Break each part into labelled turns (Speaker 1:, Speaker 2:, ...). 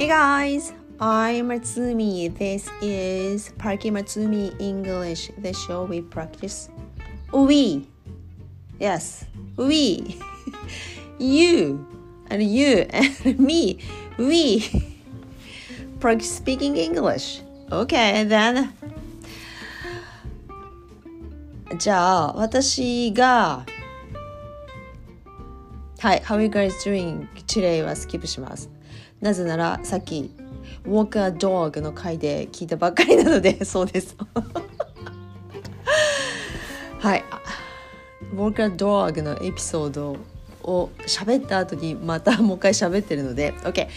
Speaker 1: Hey guys, I'm Matsumi. This is Parky Matsumi English, the show we practice. We. Yes, we. you and you and me. We practice speaking English. Okay, then. じゃあ、私が、 はい、How are you guys doing today? はスキップします。なぜなら、さっき、Walk a Dog の回で聞いたばっかりなので、そうです。はい。Walk a Dog のエピソードを喋った後にまたもう一回喋ってるので、OK。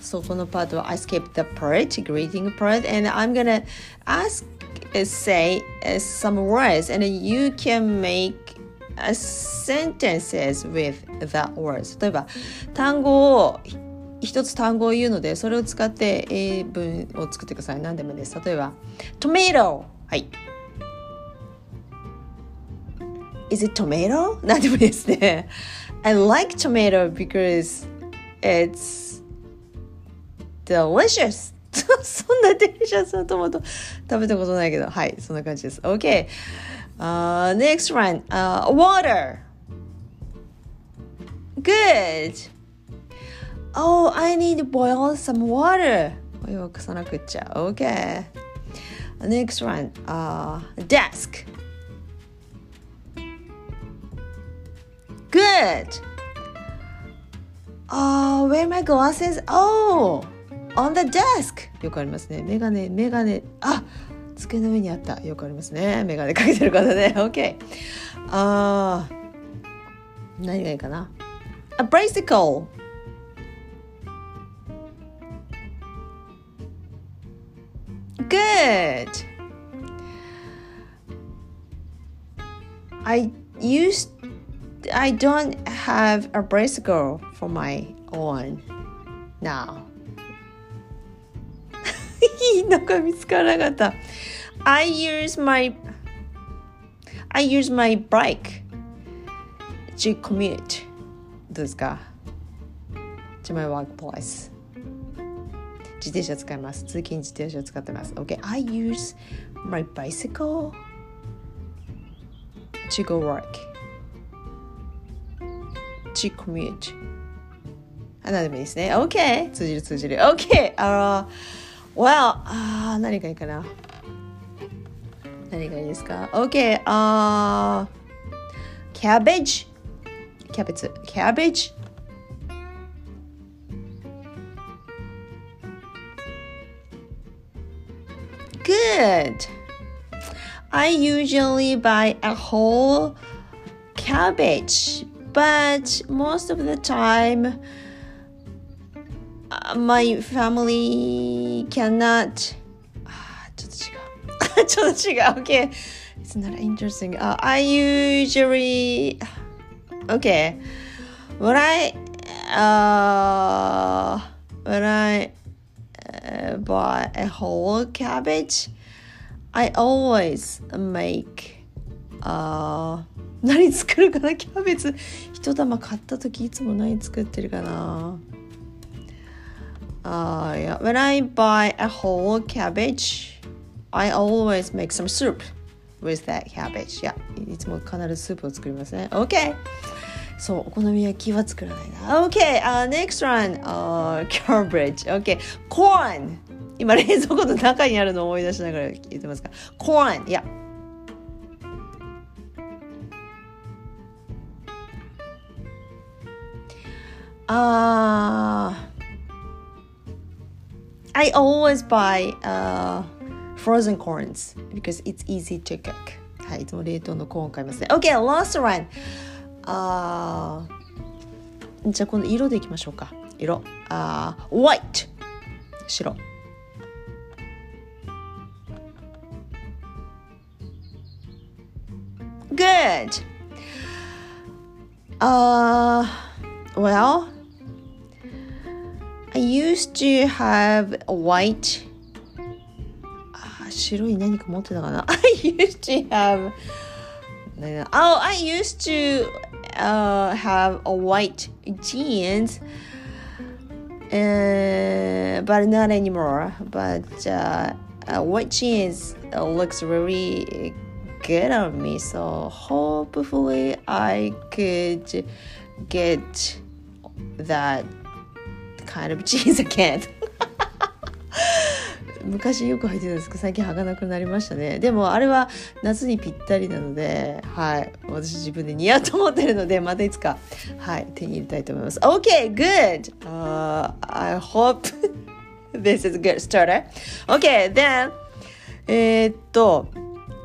Speaker 1: そこのパートは I skipped the part, greeting part, and I'm gonna ask, say some words, and you can make sentences with that words. 例えば、単語を一つ単語を言うので、それを使って英文を作ってください。何でもいいです。例えば、tomato。はい。Is it tomato? 何でもいいですね。I like tomato because it's delicious. そんなデリシャスなトマト食べたことないけど、はい、そんな感じです。OK。Uh, next one. Uh, water. Good. Oh, I need to boil some water. お湯を沸かさなくっちゃ。OK. Next one. Uh, desk. Good. Oh, where my glasses? Oh, on the desk. よくありますね。メガネ、メガネ。あ、 机の上にあった。よくありますね。メガネかけてる方ね。OK。あー、何がいいかな。A bicycle. Good. I used I don't have a bicycle for my own now. なんか見つからなかった。I use my I use my bike to commute. どうですか ?to my workplace. 自転車使います。通勤自転車使ってます。Okay, I use my bicycle to go work. to commute. あ、何でもいいですね。OK! 通じる通じる。OK! あ、uh, well, あ、何がいいかな 何がいいですか ?OK! あ、uh, cabbage! キャベツ。cabbage! Good. I usually buy a whole cabbage, but most of the time, uh, my family cannot. ちょっと違う。Okay. It's not interesting. Uh, I usually. Okay. When I. Uh, when I uh, buy a whole cabbage, I always make uh 何作るかなキャベツ一玉買った時いつも何作ってるかなあ、uh, yeah. When I buy a whole cabbage, I always make some soup with that cabbage. Yeah. いつも必ずスープを作りますね。OK! そう、お好み焼きは作らないな。OK! Uh, next one! Uh, cabbage. OK! Corn! 今冷蔵庫の中にあるのを思い出しながら言ってますか Corn! Yeah. Uh, I always buy uh, frozen corns because it's easy to cook. はい、いつも冷凍のコーン買いますね。OK, last one! あじゃあ今度色でいきましょうか。色。あ white! 白。Good! Uh, well, I used to have a white 白い何か持ってたかな I used to have Oh, I used to uh, have a white jeans uh, but not anymore. But uh, uh, white cheese uh, looks really good on me, so hopefully I could get that kind of cheese again. 昔よく履いてたんですけど最近履かなくなりましたね。でもあれは夏にぴったりなのではい。私自分で似合うと思ってるのでまたいつかはい手に入れたいと思います。OK good、uh, I hope this is a good starter. OK then えー、っと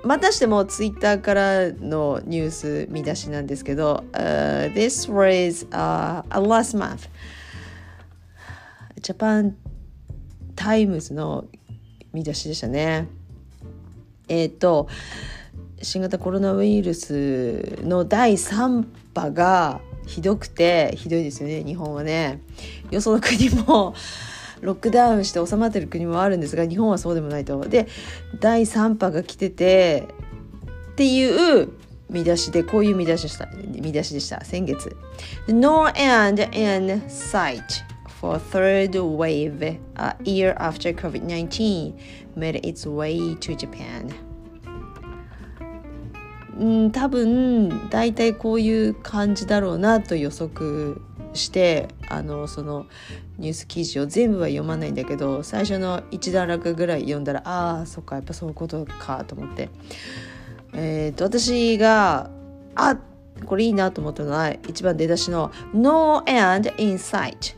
Speaker 1: またしてもツイッターからのニュース見出しなんですけど、uh, This was、uh, last month. ジャパンタイムズの見出しでしたね。えっ、ー、と新型コロナウイルスの第3波がひどくてひどいですよね日本はね。よその国も ロックダウンして収まってる国もあるんですが日本はそうでもないと。で第3波が来ててっていう見出しでこういう見出しでした見出しでした先月。No end in sight for third wave a year after COVID-19 made its way to Japan. うん、多分大体こういう感じだろうなと予測してあのそのニュース記事を全部は読まないんだけど最初の一段落ぐらい読んだらああそっかやっぱそういうことかと思って、えーと、と私があこれいいなと思ったのは一番出だしの「No end in sight」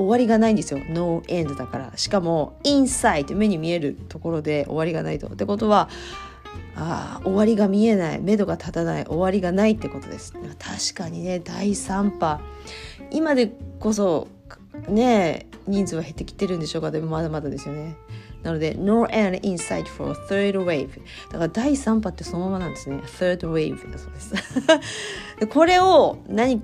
Speaker 1: 終わりがないんですよ。ノーエンドだから。しかも、インサイト、目に見えるところで終わりがないと。ってことは、あ終わりが見えない、目処が立たない、終わりがないってことです。確かにね、第3波。今でこそ、ね、人数は減ってきてるんでしょうか。でもまだまだですよね。なので、no end in sight for third wave。だから第3波ってそのままなんですね。third wave だそうです。これを何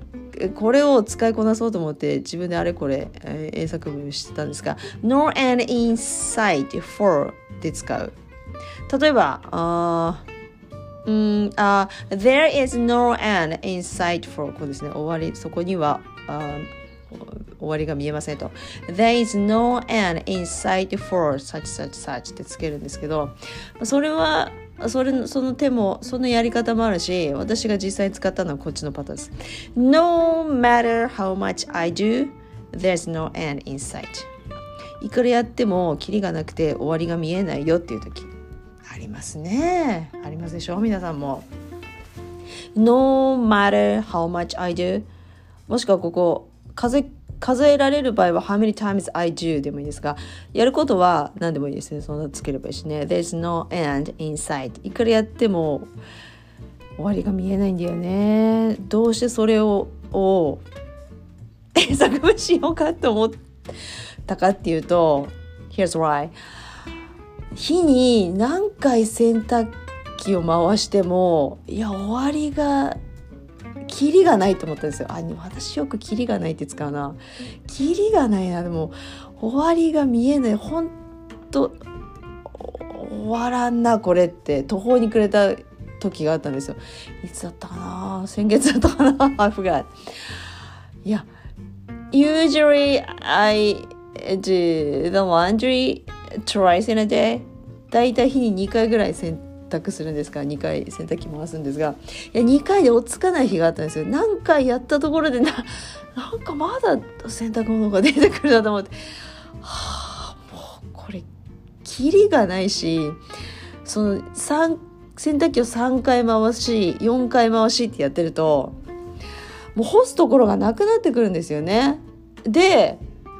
Speaker 1: これを使いこなそうと思って自分であれこれ、えー、英作文してたんですが nor an insight for で使う例えばあうん、あ、uh, there is no an insight for こうですね終わりそこには、uh, 終わりが見えませんと。There is no an insight for such such such ってつけるんですけどそれはそれその手もそのやり方もあるし私が実際に使ったのはこっちのパターンです。No matter how much I do there's no end in sight いくらやってもキリがなくて終わりが見えないよっていう時ありますね。ありますでしょ？皆さんも。No matter how much I do もしくはここ風数えられる場合は How many times I do でもいいですがやることは何でもいいですね。そんなつければいいしね。There's no end in sight いくらやっても終わりが見えないんだよね。どうしてそれをを作文しようかと思ったかっていうと Here's why 日に何回洗濯機を回してもいや終わりがキリがないと思ったんですよ。あ、私よくキリがないって使うな。キリがないな。でも、終わりが見えない。ほんと、終わらんな、これって途方に暮れた時があったんですよ。いつだったかな？先月だったかな ?I forgot. いや、usually I do the laundry twice in a day. だいたい日に2回ぐらい洗濯するんですか？ら2回洗濯機回すんですがいや2回で落ち着かない日があったんですよ何回やったところでななんかまだ洗濯物が出てくるなと思ってはあもうこれキリがないしその3洗濯機を3回回し4回回しってやってるともう干すところがなくなってくるんですよね。で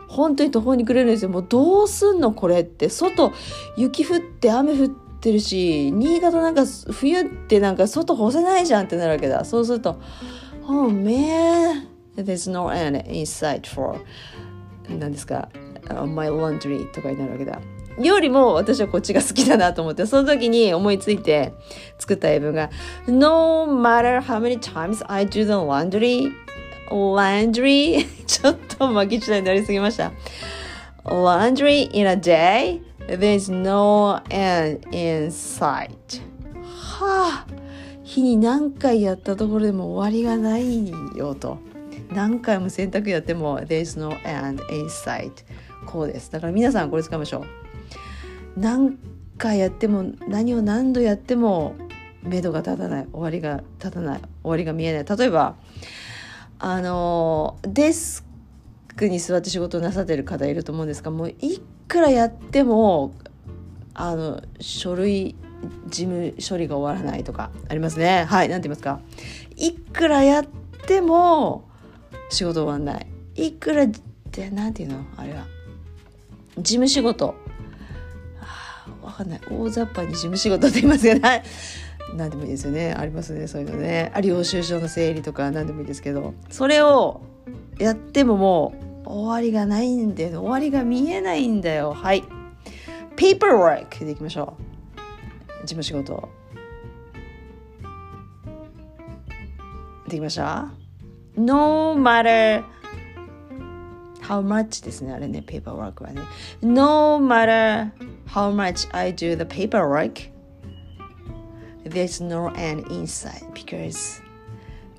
Speaker 1: 本当に途方に暮れるんですよ。もうどうすんのこれって。外、雪降って雨降ってってるし新潟なんか冬ってなんか外干せないじゃんってなるわけだ。そうすると「Oh man there's no end in sight for 何ですか my laundry」とかになるわけだ。よりも私はこっちが好きだなと思ってその時に思いついて作った英文が No matter how many times I do the laundry laundry ちょっと巻き違いになりすぎました。laundry in a day There's no end in sight. はあ、日に何回やったところでも終わりがないよと。何回も洗濯やっても There's no end in sight. こうです。だから皆さんこれ使いましょう。何回やっても何を何度やっても目処が立たない。終わりが立たない。終わりが見えない。例えばあのデスクに座って仕事をなさってる方いると思うんですがもういくらやってもあの書類事務処理が終わらないとかありますね。はい何て言いますか。いくらやっても仕事終わんない。いくらって何て言うの？あれは。事務仕事。わかんない。大雑把に事務仕事って言いますよね。何でもいいですよね。ありますねそういうのね。領収書の整理とか何でもいいですけど。それをやってももう終わりがないんだよ終わりが見えないんだよはい paperwork でいきましょう事務仕事できました ?No matter how much ですねあれね paperwork はね No matter how much I do the paperwork there's no end inside because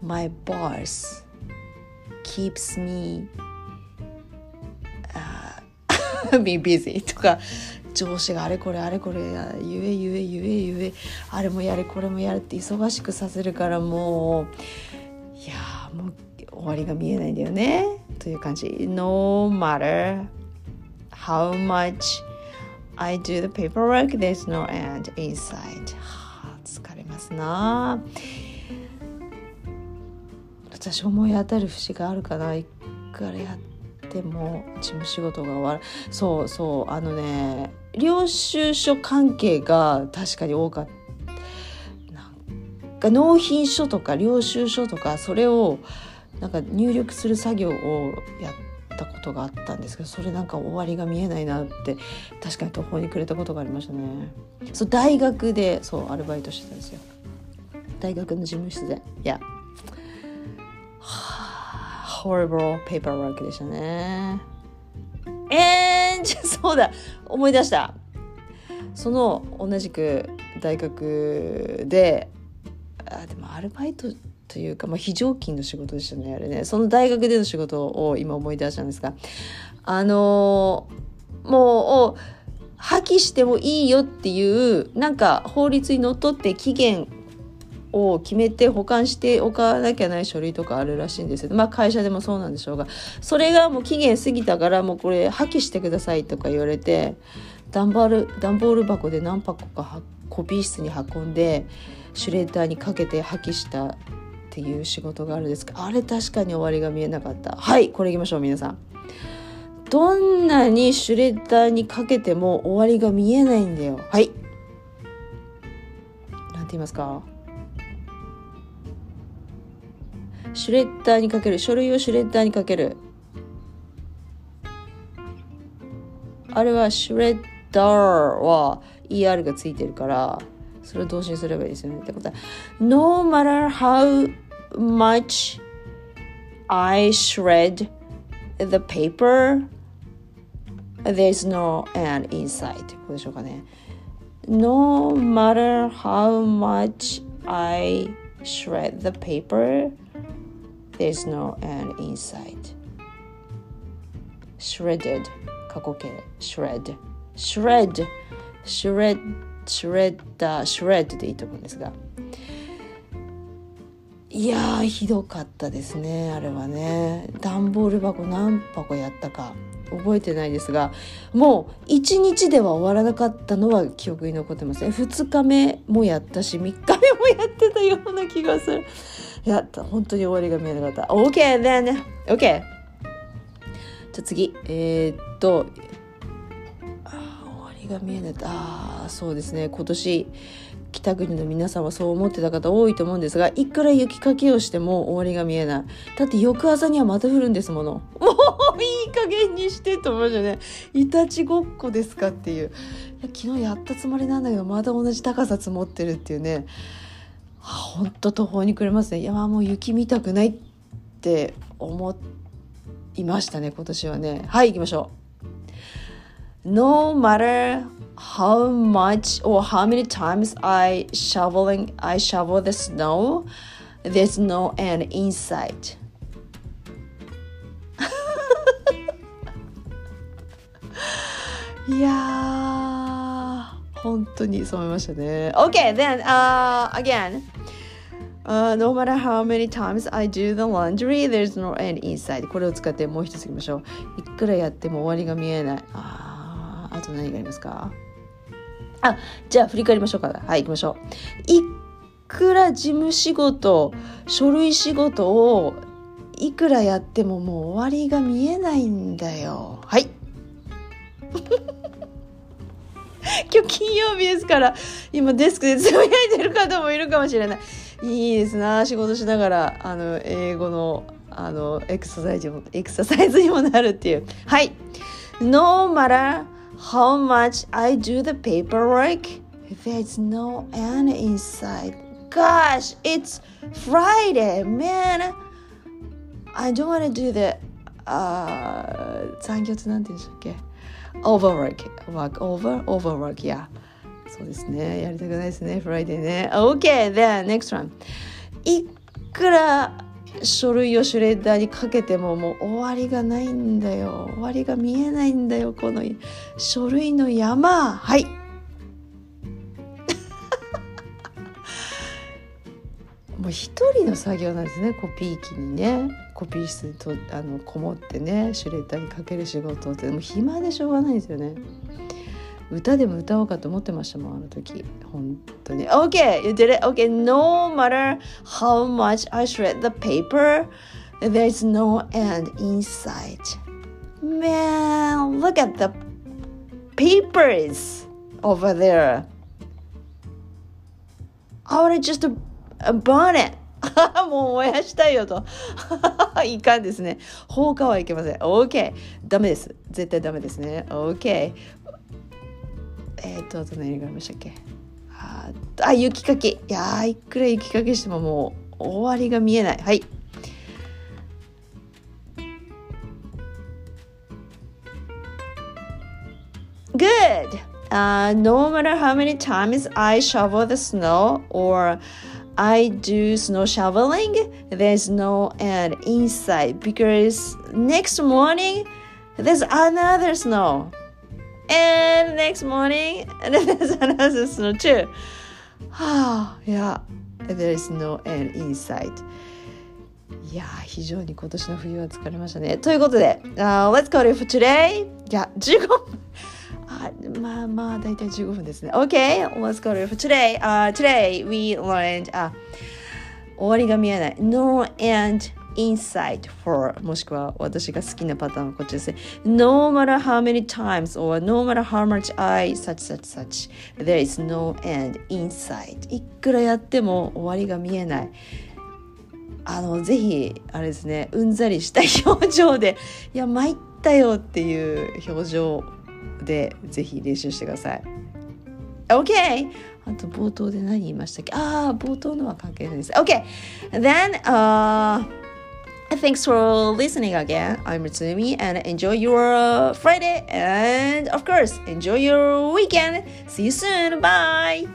Speaker 1: my boss keeps me be busy とか上司があれこれあれこれ言え言え言え言えあれもやれこれもやれって忙しくさせるからもういやもう終わりが見えないんだよね。という感じ。No matter how much I do the paperwork there's no end inside. 疲れますな。私思い当たる節があるかな。いくらやっても事務仕事が終わる。そうそうあのね領収書関係が確かに多かった。なんか納品書とか領収書とかそれをなんか入力する作業をやったことがあったんですけどそれなんか終わりが見えないなって確かに途方に暮れたことがありましたね。そう大学でそうアルバイトしてたんですよ。大学の事務室で。いや。Horrible paperwork でしたね。えー、そうだ。思い出した。その同じく大学であでもアルバイトというか、まあ、非常勤の仕事でしたねあれね。その大学での仕事を今思い出したんですが。あのー、もう破棄してもいいよっていうなんか法律にのっとって期限を決めて保管しておかなきゃない書類とかあるらしいんですけどまあ会社でもそうなんでしょうが。それがもう期限過ぎたからもうこれ破棄してくださいとか言われて段ボール段ボール箱で何箱かコピー室に運んでシュレッダーにかけて破棄したっていう仕事があるんですがあれ確かに終わりが見えなかった。はいこれいきましょう皆さん。どんなにシュレッダーにかけても終わりが見えないんだよ。はい。なんて言いますか？シュレッダーにかける書類をシュレッダーにかけるあれはシュレッダーは ER がついてるからそれを動詞にすればいいですよねってことは No matter how much I shred the paper there's no end inside ってことでしょうかね No matter how much I shred the paper There's no end inside. Shredded. 過去形。Shred. Shred. Shred. Shred. shred でいいと思うんですが。いやーひどかったですね。あれはね。段ボール箱何箱やったか。覚えてないですが。もう1日では終わらなかったのは記憶に残ってます。ね2日目もやったし3日目もやってたような気がする。やった本当に終わりが見えなかった。OK then OK じゃあ次。えー、っと。あ終わりが見えない。あそうですね。今年北国の皆さんはそう思ってた方多いと思うんですがいくら雪かきをしても終わりが見えない。だって翌朝にはまた降るんですもの。もういい加減にしてと思いましたねいたちごっこですかっていう。いや昨日やったつもりなんだけどまた同じ高さ積もってるっていうね。本当途方に暮れますねいやもう雪見たくないって思いましたね今年はねはい行きましょう No matter how much or how many times I shoveling I shovel the snow there's no end in sight いや本当にそう思いましたね OK then、uh, again Uh, no matter how many times I do the laundry, there's no end inside. これを使ってもう一ついきましょう。いくらやっても終わりが見えない。ああ、あと何がありますか？あ、じゃあ振り返りましょうか。はい、行きましょう。いくら事務仕事、書類仕事をいくらやってももう終わりが見えないんだよ。はい。今日金曜日ですから今デスクでつぶやいてる方もいるかもしれない。いいですな仕事しながらあの英語のあのエクササイズもエクササイズにもなるっていう。はい。No matter how much I do the paperwork there's no end inside gosh it's Friday man. I don't want to do the、uh, 残業って何て言うんでしたっけ？Overwork work over? Overwork yeah そうですね。やりたくないですね。フライデーね。OK! Then, next one. いくら書類をシュレッダーにかけてももう終わりがないんだよ。終わりが見えないんだよ。この書類の山。はい。もう一人の作業なんですねコピー機にねコピー室とあのこもってねシュレッダーにかける仕事ってもう暇でしょうがないですよね。歌でも歌おうかと思ってましたもんあの時本当に OK you did it OK no matter how much I shred the paper there's no end inside man look at the papers over there I would just burn it もう燃やしたいよと。いかんですね。放火はいけません。OK ダメです。絶対ダメですね。OK えっ、ー、とあと何がありましたっけ？ああ雪かき。いやいくら雪かきしてももう終わりが見えない。はい。Good! Uh, no matter how many times I shovel the snow or I do snow shoveling, there's no end inside because next morning there's another snow. And next morning, there's another snow too. yeah, there is no end inside. いや非常に今年の冬は疲れましたね。ということで、uh, Let's call it for today. いや、15分。 まあまあ、だいたい15分ですね。Okay, let's call it for today.、Uh, today we learned、uh, 終わりが見えない。No end insight for もしくは私が好きなパターンはこっちですね No matter how many times or no matter how much I such such such there is no end inside いくらやっても終わりが見えないあのぜひあれですねうんざりした表情でいや参ったよっていう表情でぜひ練習してください OK! あと冒頭で何言いましたっけああ冒頭のは関係ないです OK! Then、uh, Thanks for listening again. I'm Tsumi and enjoy your Friday and of course enjoy your weekend. See you soon. Bye.